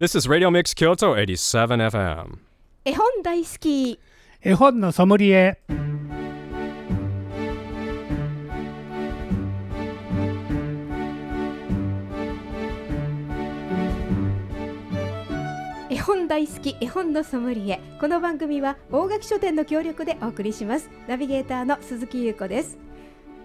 This is Radio Mix Kyoto 87 FM. 絵本大好き。絵本のソムリエ。絵本大好き絵本のソムリエ。この番組は大垣書店の協力でお送りします。ナビゲーターの鈴木優子です。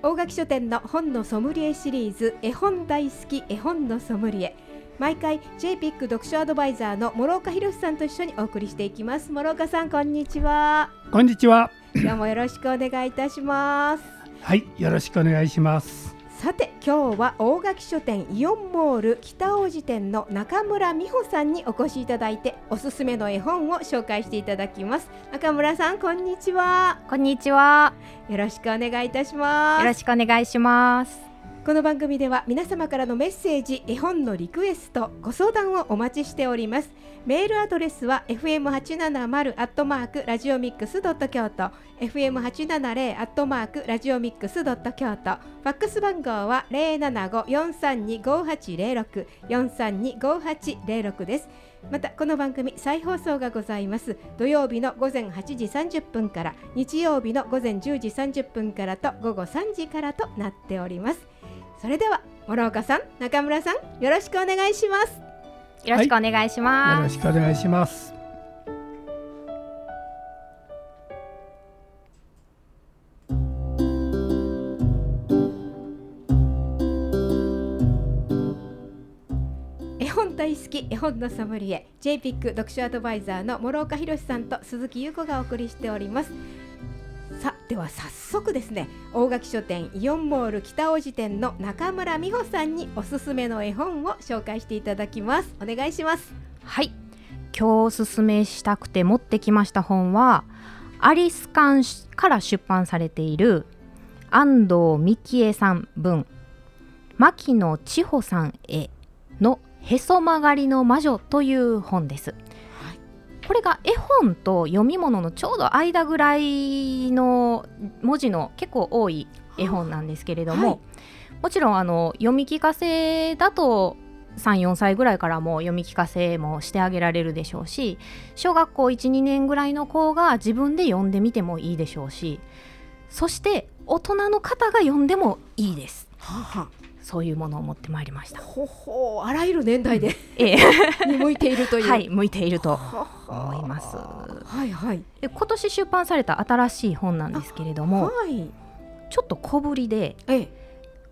大垣書店の本のソムリエシリーズ絵本大好き絵本のソムリエ毎回 JPIC 読書アドバイザーの諸岡博さんと一緒にお送りしていきます。諸岡さんこんにちは。こんにちは。今日もよろしくお願いいたします。はいよろしくお願いします。さて今日は大垣書店イオンモール北大路店の中村美穂さんにお越しいただいておすすめの絵本を紹介していただきます。中村さんこんにちは。こんにちは。よろしくお願いいたします。よろしくお願いします。この番組では皆様からのメッセージ絵本のリクエストご相談をお待ちしております。メールアドレスは fm870 アットマークラジオミックスドット京都 fm870 アットマークラジオミックスドット京都ファックス番号は075-432-5806 432-5806です。またこの番組再放送がございます。土曜日の午前8時30分から日曜日の午前10時30分からと午後3時からとなっております。それでは諸岡さん中村さんよろしくお願いします。よろしくお願い。しよます。ろしくお願いします。絵本大好き絵本のソムリエ JPIC 読書アドバイザーの諸岡博さんと鈴木優子がお送りしておりますでは早速ですね大垣書店イオンモール北大路店の中村美穂さんにおすすめの絵本を紹介していただきますお願いしますはい。今日おすすめしたくて持ってきました本はアリス館から出版されている安藤美希恵さん文牧野千穂さん絵のへそ曲がりの魔女という本です。これが絵本と読み物のちょうど間ぐらいの文字の結構多い絵本なんですけれども、はい。もちろんあの読み聞かせだと34歳ぐらいからも読み聞かせもしてあげられるでしょうし小学校12年ぐらいの子が自分で読んでみてもいいでしょうしそして大人の方が読んでもいいです。はそういうものを持ってまいりました。ほほあらゆる年代でええ。に向いているという。はい向いているとはは思います。はいはい。で今年出版された新しい本なんですけれどもはい。ちょっと小ぶりでええ。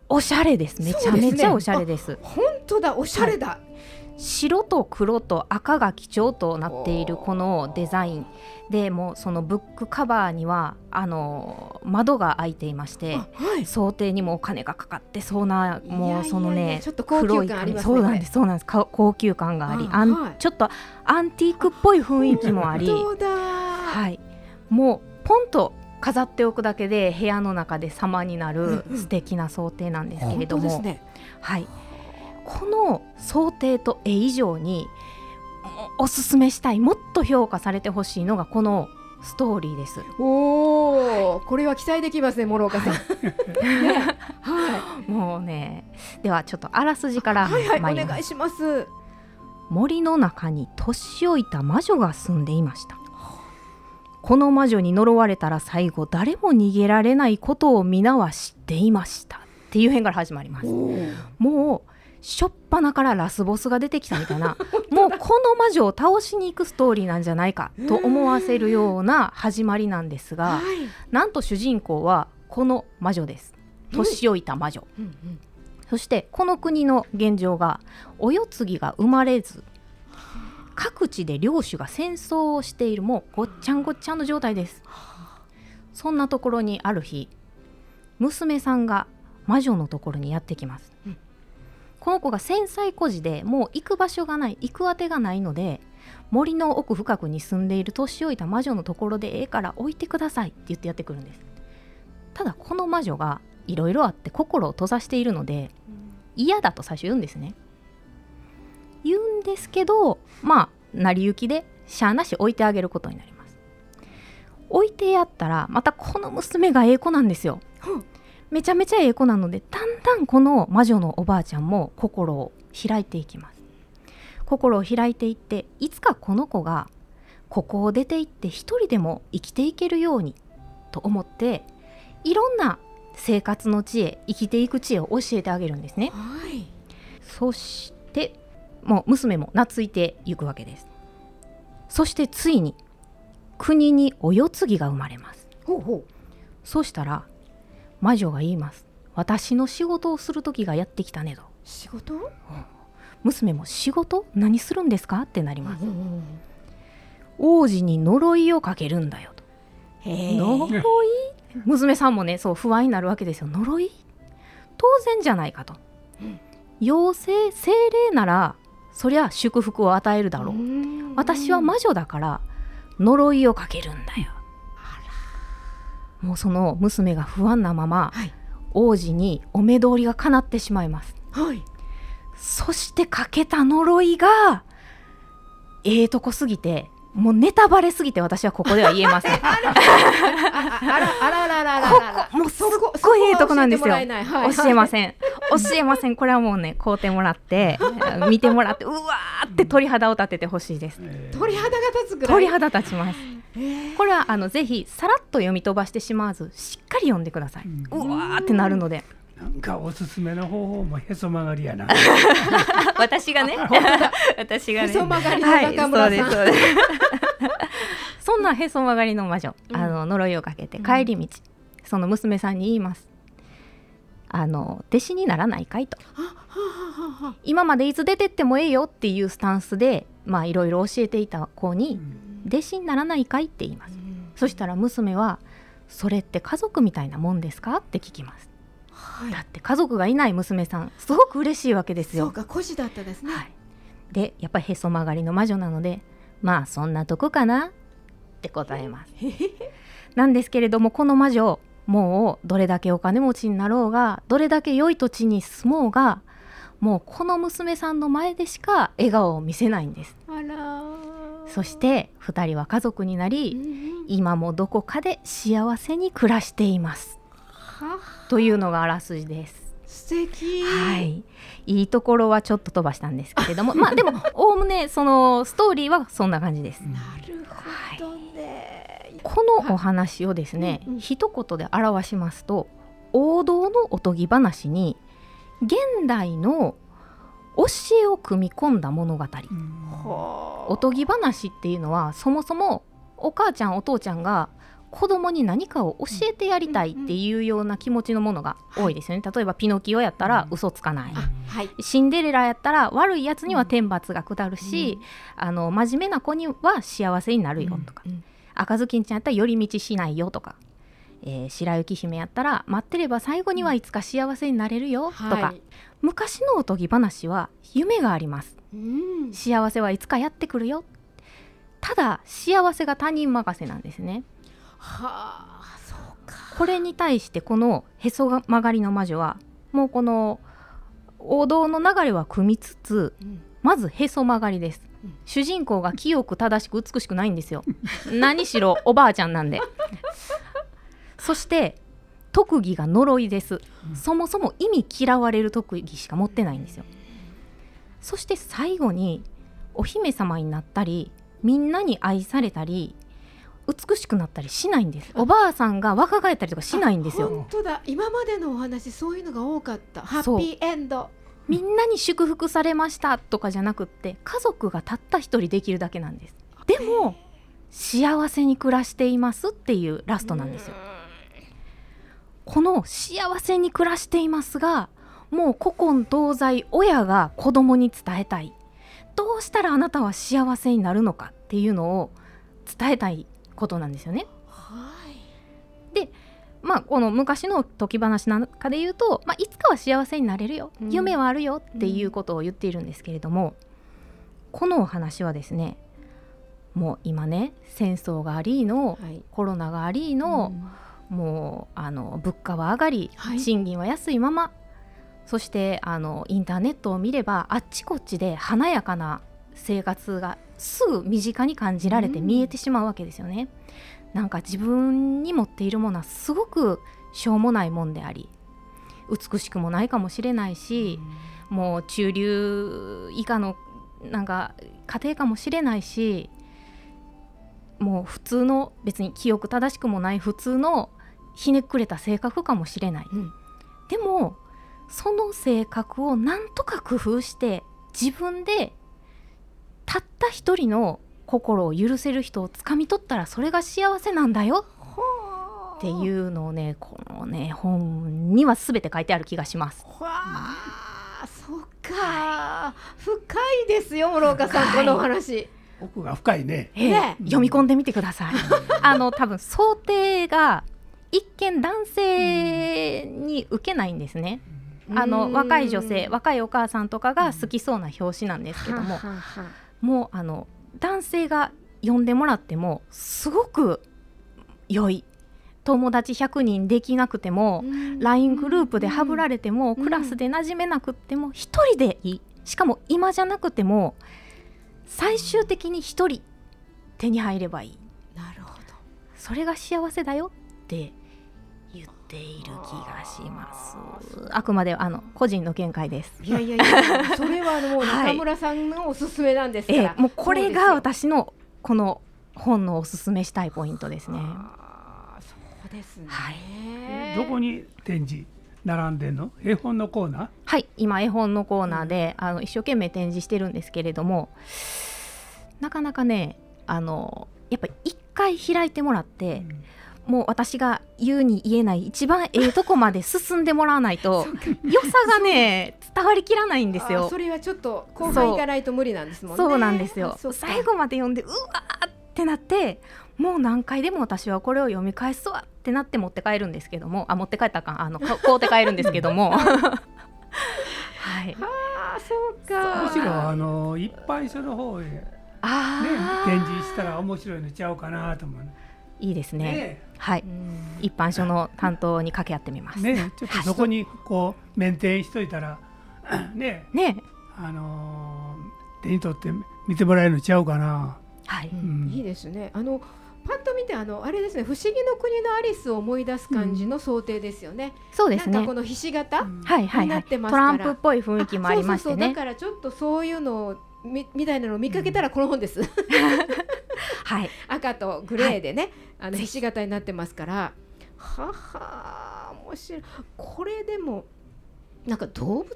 おしゃれです。めちゃめちゃおしゃれです。本当だおしゃれだ、白と黒と赤が基調となっているこのデザイン。でもうそのブックカバーにはあの窓が開いていましてあはい。想定にもお金がかかってそうなもうそのねちょっと高級黒い感ありますね。そうなんですそうなんです。か高級感があり。あはい。ちょっとアンティークっぽい雰囲気もあり。はい。もうポンと飾っておくだけで部屋の中で様になる素敵な想定なんですけれども、ね。はい、この想定と絵以上におおすすめしたいもっと評価されてほしいのがこのストーリーです。おお、これは期待できますね、諸岡さん。ねはもうねではちょっとあらすじからい、はい、はい、お願いします。森の中に年老いた魔女が住んでいましたこの魔女に呪われたら最後誰も逃げられないことを皆は知っていましたっていう辺から始まりますもうしょっぱなからラスボスが出てきたみたいな。もうこの魔女を倒しに行くストーリーなんじゃないかと思わせるような始まりなんですがはい、なんと主人公はこの魔女です。年老いた魔女、うんうん。そしてこの国の現状がお世継ぎが生まれず各地で領主が戦争をしているもうごっちゃんごっちゃんの状態です。そんなところにある日娘さんが魔女のところにやってきます、うんこの子が繊細孤児でもう行く場所がない行くあてがないので森の奥深くに住んでいる年老いた魔女のところでええから置いてくださいって言ってやってくるんです。ただこの魔女がいろいろあって心を閉ざしているので嫌だと最初言うんですね。言うんですけどまあ成り行きでしゃあなし置いてあげることになります。置いてやったらまたこの娘がええ子なんですよ。うんめちゃめちゃええ子なのでだんだんこの魔女のおばあちゃんも心を開いていきます。心を開いていっていつかこの子がここを出て行って一人でも生きていけるようにと思っていろんな生活の知恵生きていく知恵を教えてあげるんですね。はい。そしてもう娘も懐いていくわけです。そしてついに国にお世継ぎが生まれます。ほうほそうしたら魔女が言います私の仕事をする時がやってきたねと。う仕事？娘も仕事？何するんですか？ってなります。うん王子に呪いをかけるんだよと。呪い？娘さんもねそう不安になるわけですよ。呪い？当然じゃないかと、妖精精霊ならそりゃ祝福を与えるだろう、うん。私は魔女だから呪いをかけるんだよもうその娘が不安なままはい。王子にお目通りが叶ってしまいます。はい。そしてかけた呪いがええとこすぎてもうネタバレすぎて私はここでは言えません。あ あらあらあらあらあら。ここもうすっごいええとこなんですよ。教えはい。教えません。教えません。これはもうね買うてもらって見てもらってうわーって鳥肌を立ててほしいです。鳥肌が立つぐらい。鳥肌立ちますこれはあのぜひさらっと読み飛ばしてしまわずしっかり読んでください、うわーってなるので。なんかおすすめの方法もへそ曲がりやな。私がね。私がね。へそ曲がりの中村さん。はい、そうですそうです。そんなへそ曲がりの魔女、うん。あの呪いをかけて帰り道、その娘さんに言います。あの弟子にならないかいと。今までいつ出てってもええよっていうスタンスでまあいろいろ教えていた子に弟子にならないかいって言います。そしたら娘はそれって家族みたいなもんですかって聞きます。はい。だって家族がいない娘さんすごく嬉しいわけですよ。そうか孤児だったですね。はい、でやっぱりへそ曲がりの魔女なのでまあそんなとこかなって答えます。なんですけれどもこの魔女もうどれだけお金持ちになろうがどれだけ良い土地に住もうがもうこの娘さんの前でしか笑顔を見せないんです。あらそして2人は家族になうりんうん。今もどこかで幸せに暮らしています。はというのがあらすじです。素敵。はい、いいところはちょっと飛ばしたんですけれども。まあでもおおむねそのストーリーはそんな感じです。なるほどね。このお話をですね、うんうん。一言で表しますと王道のおとぎ話に現代の教えを組み込んだ物語、はおとぎ話っていうのはそもそもお母ちゃんお父ちゃんが子供に何かを教えてやりたいっていうような気持ちのものが多いですよね、例えばピノキオやったら嘘つかない、あはい。シンデレラやったら悪いやつには天罰が下るし、あの真面目な子には幸せになるよとか、うん。赤ずきんちゃんやったら寄り道しないよとか、えー白雪姫やったら待ってれば最後にはいつか幸せになれるよとか、はい昔のおとぎ話は夢があります。うん。幸せはいつかやってくるよ。ただ幸せが他人任せなんですね。はあそうか。これに対してこのへそ曲がりの魔女はもうこの王道の流れは組みつつうん。まずへそ曲がりです、うん。主人公が清く正しく美しくないんですよ。何しろおばあちゃんなんでそして特技が呪いです、そもそも意味嫌われる特技しか持ってないんですよ。そして最後にお姫様になったりみんなに愛されたり美しくなったりしないんです。おばあさんが若返ったりとかしないんですよ。本当だ。今までのお話そういうのが多かった。ハッピーエンド。みんなに祝福されましたとかじゃなくって家族がたった一人できるだけなんです。でも幸せに暮らしていますっていうラストなんですよこの幸せに暮らしていますがもう古今東西親が子供に伝えたい。どうしたらあなたは幸せになるのかっていうのを伝えたいことなんですよね。はい。まあこの昔の時話なんかで言うと、まあ、いつかは幸せになれるよ、うん。夢はあるよっていうことを言っているんですけれども、このお話はですねもう今ね戦争がありのはい。コロナがありの、もうあの物価は上がり、はい。賃金は安いまま。そしてあのインターネットを見ればあっちこっちで華やかな生活がすぐ身近に感じられてうん見えてしまうわけですよね。なんか自分に持っているものはすごくしょうもないもんであり美しくもないかもしれないし、もう中流以下のなんか家庭かもしれないしもう普通の別に記憶正しくもない普通のひねくれた性格かもしれない、うんでもその性格をなんとか工夫して自分でたった一人の心を許せる人をつかみ取ったらそれが幸せなんだよっていうのをねこのね本には全て書いてある気がします。わあ、そっか、深いですよ諸岡さんこのお話。奥が深いね。ええね読み込んでみてください。あの多分想定が一見男性に受けないんですね。あの若い女性若いお母さんとかが好きそうな表紙なんですけども、もうあの男性が読んでもらってもすごく良い。友達100人できなくても、うん。LINE グループでハブられても、うん。クラスで馴染めなくっても一人でいい。しかも今じゃなくても最終的に一人手に入ればいい。なるほど。それが幸せだよってている気がしますあくまであの個人の見解ですいやいやいや、それはもうはい中村さんのおすすめなんですかえら。えもうこれが私のこの本のおすすめしたいポイントですねそうですね。はいどこに展示並んでんの？絵本のコーナー？はい今絵本のコーナーで、あの一生懸命展示してるんですけれどもなかなかねあのやっぱり一回開いてもらって、もう私が言うに言えない一番ええとこまで進んでもらわないと 良さがね伝わりきらないんですよそ。れはちょっと後半行かないと無理なんですもんね。そうなんですよ最後まで読んでうわーってなってもう何回でも私はこれを読み返すわってなって持って帰るんですけどもあ持って帰ったかんあのか 買うて帰るんですけども はいああ、そうか。むしろあの一般書の方へね展示したら面白いのちゃうかなと思うね。いいですね。ね。はい。うん。一般書の担当に掛け合ってみます。ね。ね ちょっとそこにこうメンテンしといたら ね。あのー手に取って見てもらえるのちゃうかな。はい、ん。いいですね。あのパッと見てあのあれですね、不思議の国のアリスを思い出す感じの想定ですよね。そうですね。なんかこのひし形、うん。はいはいはい。になってトますから。ランプっぽい雰囲気もありましてそうそうそう。だねからちょっとそういうのをみみたいなのを見かけたらこの本です。はい。赤とグレーでね、あのぜひ。ひし形になってますから。はは面白い。これでもなんか動物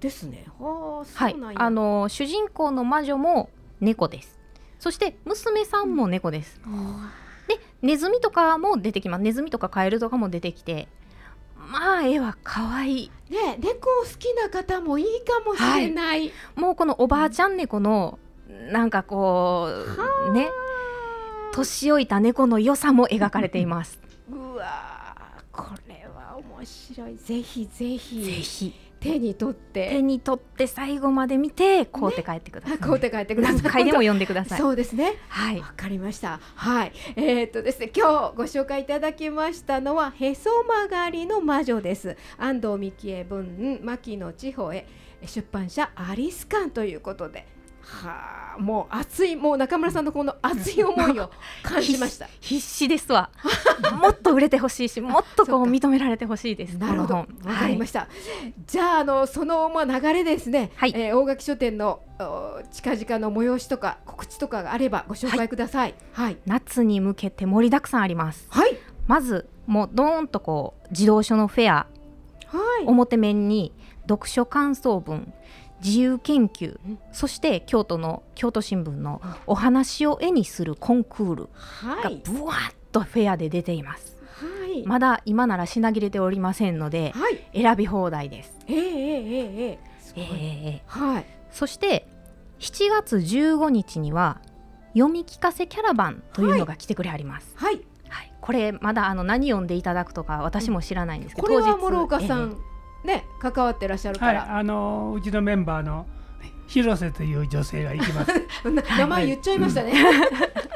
ですね。はあ、はい。そうなんや。あの主人公の魔女も猫です。そして娘さんも猫です、でネズミとかも出てきます。ネズミとかカエルとかも出てきて。まあ絵は可愛い。ね、猫好きな方もいいかもしれない。もうこのおばあちゃん猫のなんかこうね。年老いた猫の良さも描かれています。うわーこれは面白い。ぜひぜひ。ぜひ。手に取って。手に取って最後まで見て買うて帰ってください、あ買うて帰ってください。何回でも読んでください。そうですね。はい。わかりました。はい。えーっとですね今日ご紹介いただきましたのはへそ曲がりの魔女です。安藤美希恵文牧野千穂へ出版社アリス館ということではあもう熱いもう中村さんのこの熱い思いを 感じました必死ですわ もっと売れてほしいしもっとこう認められてほしいですなるほど、わかりました。じゃあ、あの、その、まあ、流れですね。はいえー大垣書店の、お近々の催しとか、告知とかがあれば、ご紹介ください。はい。夏に向けて盛りだくさんありますはい。まずもうドーンとこう児童書のフェアはい。表面に読書感想文自由研究うんそして京都の京都新聞のお話を絵にするコンクールがはい。ブワッとフェアで出ていますはい。まだ今なら品切れておりませんのではい。選び放題です、えええええええ。えーはい。そして7月15日には読み聞かせキャラバンというのが来てくれはります、はい。はい、これまだあの何読んでいただくとか私も知らないんですけど、これは諸岡さえん、ね、関わってらっしゃるかはい、ら。あのうちのメンバーの広瀬という女性が行きます。な名前言っちゃいましたね。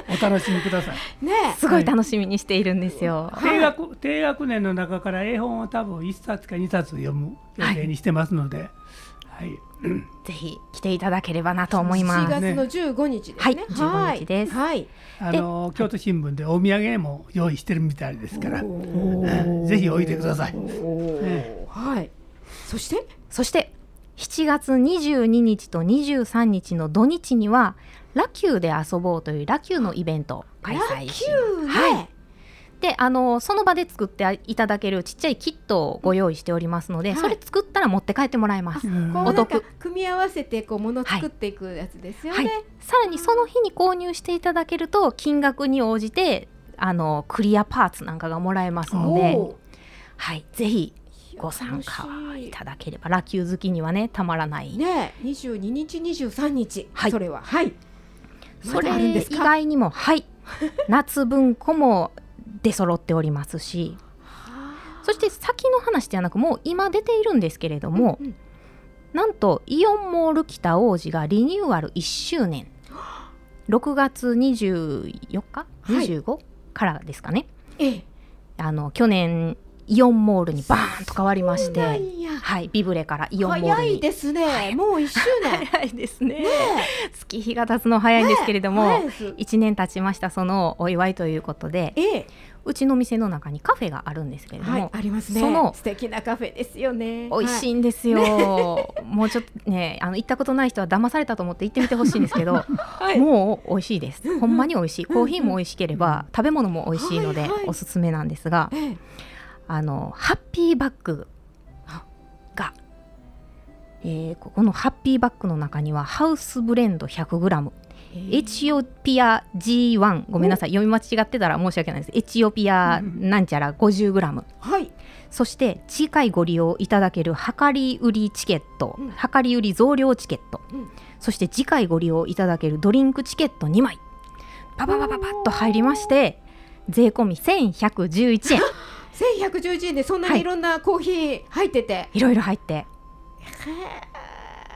お楽しみください。ねえ すごい楽しみにしているんですよ、低学低学年の中から絵本を多分1冊か2冊読む予定にしてますので、はい、ぜひ来ていただければなと思います。7月の15日ですね。はい15日です。はい。あの京都新聞でお土産も用意してるみたいですから、お ぜひおいでください。おはい。そして？そして7月22日と23日の土日にはラキューで遊ぼうというラキューのイベントを開催しね、はいであのその場で作っていただけるちっちゃいキットをご用意しておりますので、はい。それ作ったら持って帰ってもらえます、お得。組み合わせてこうもの作っていくやつですよね。はい。さらにその日に購入していただけると金額に応じてあのクリアパーツなんかがもらえますので、はい、ぜひご参加いただければ。ラキュー好きにはねたまらない、ね二十二日二十三日、はい。それは。はい。それ以ですか？外にもはい。夏文庫も出揃っておりますしそして先の話ではなくもう今出ているんですけれども、うんうん。なんとイオンモール北王子がリニューアル1周年。6月24日？はい。25、からですかね。ええ、あの去年イオンモールにバーンと変わりましてや。はいビブレからイオンモールに。早いですね。もう一周年。早いですね。ね月日が経つの早いんですけれども、早いです。1年経ちましたそのお祝いということでええ、うちの店の中にカフェがあるんですけれども、はい、ありますね。その素敵なカフェですよね。美味しいい。んですよ、もうちょっとねあの行ったことない人は騙されたと思って行ってみてほしいんですけど、はい。もう美味しいです。ほんまに美味しい。コーヒーも美味しければ食べ物も美味しいのではいはい。おすすめなんですがええ、あのハッピーバッグ。が、えーここのハッピーバッグの中にはハウスブレンド 100g エチオピア G1 ごめんなさい。読み間違ってたら申し訳ないです。エチオピアなんちゃら 50g はい。そして次回ご利用いただける量り売りチケット、うん。量り売り増量チケット、うん。そして次回ご利用いただけるドリンクチケット2枚。パパパパパッと入りまして税込み1111円 千百十一円でそんなはい。にいろんなコーヒー入ってて、いろいろ入って。へえ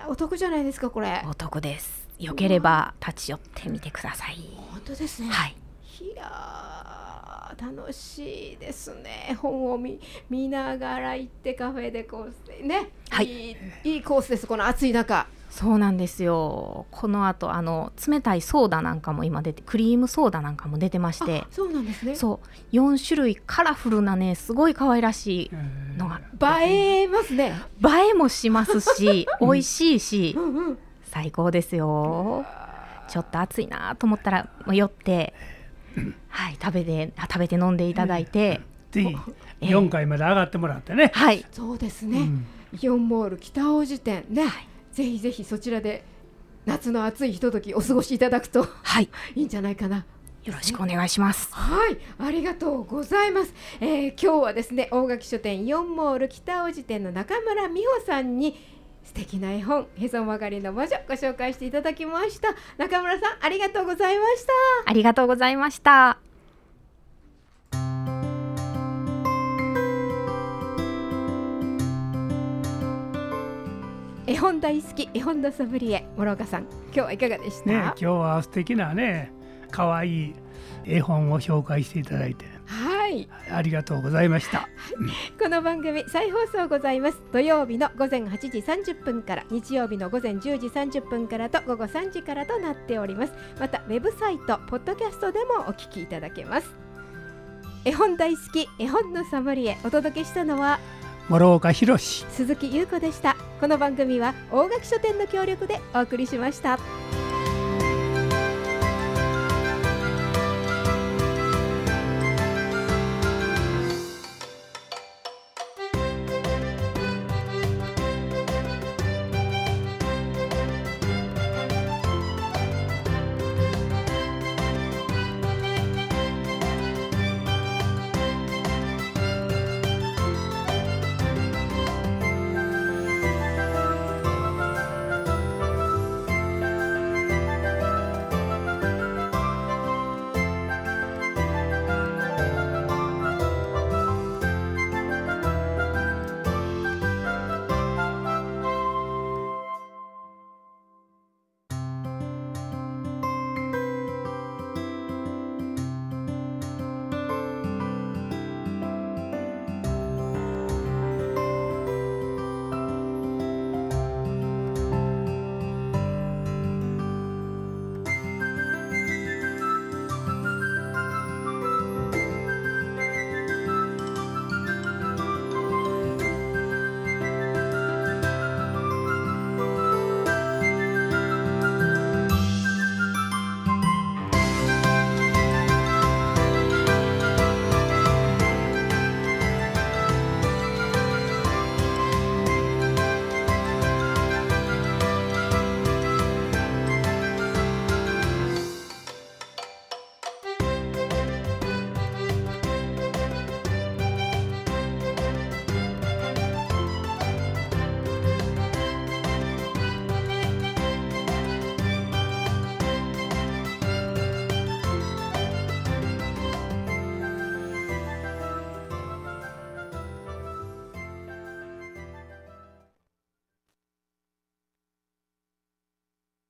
お得じゃないですかこれ。お得です。よければ立ち寄ってみてください。本当ですね。はい。いやー楽しいですね。本を見見ながら行ってカフェでこうね、はい。いいいいコースですこの暑い中。そうなんですよ。この後あの冷たいソーダなんかも今出てクリームソーダなんかも出てまして。あそうなんですね。そう。4種類カラフルなねすごい可愛らしいのが映えますね。映えもしますし 美味しいしうんうん。最高ですよ。ちょっと暑いなと思ったら寄ってはい食べてあ食べて飲んでいただいて、ぜひええ。4階まで上がってもらってね。はい。そうですね、うん。イオンモール北大路店。ね、ぜひぜひそちらで夏の暑いひとときお過ごしいただくとはい。いいんじゃないかな。よろしくお願いします。はい、ありがとうございます。えー今日はですね、大垣書店4モール北大路店の中村美穂さんに素敵な絵本へそ曲がりの魔女ご紹介していただきました。中村さん、ありがとうございました。ありがとうございました絵本大好き絵本のソムリエ諸岡さん、今日はいかがでした？ね今日は素敵なね可愛い絵本を紹介していただいてはい、ありがとうございました。この番組再放送ございます。土曜日の午前8時30分から、日曜日の午前10時30分からと午後3時からとなっております。またウェブサイト、ポッドキャストでもお聞きいただけます。絵本大好き絵本のサムリエお届けしたのは諸岡博史鈴木優子でしたこの番組は大垣書店の協力でお送りしました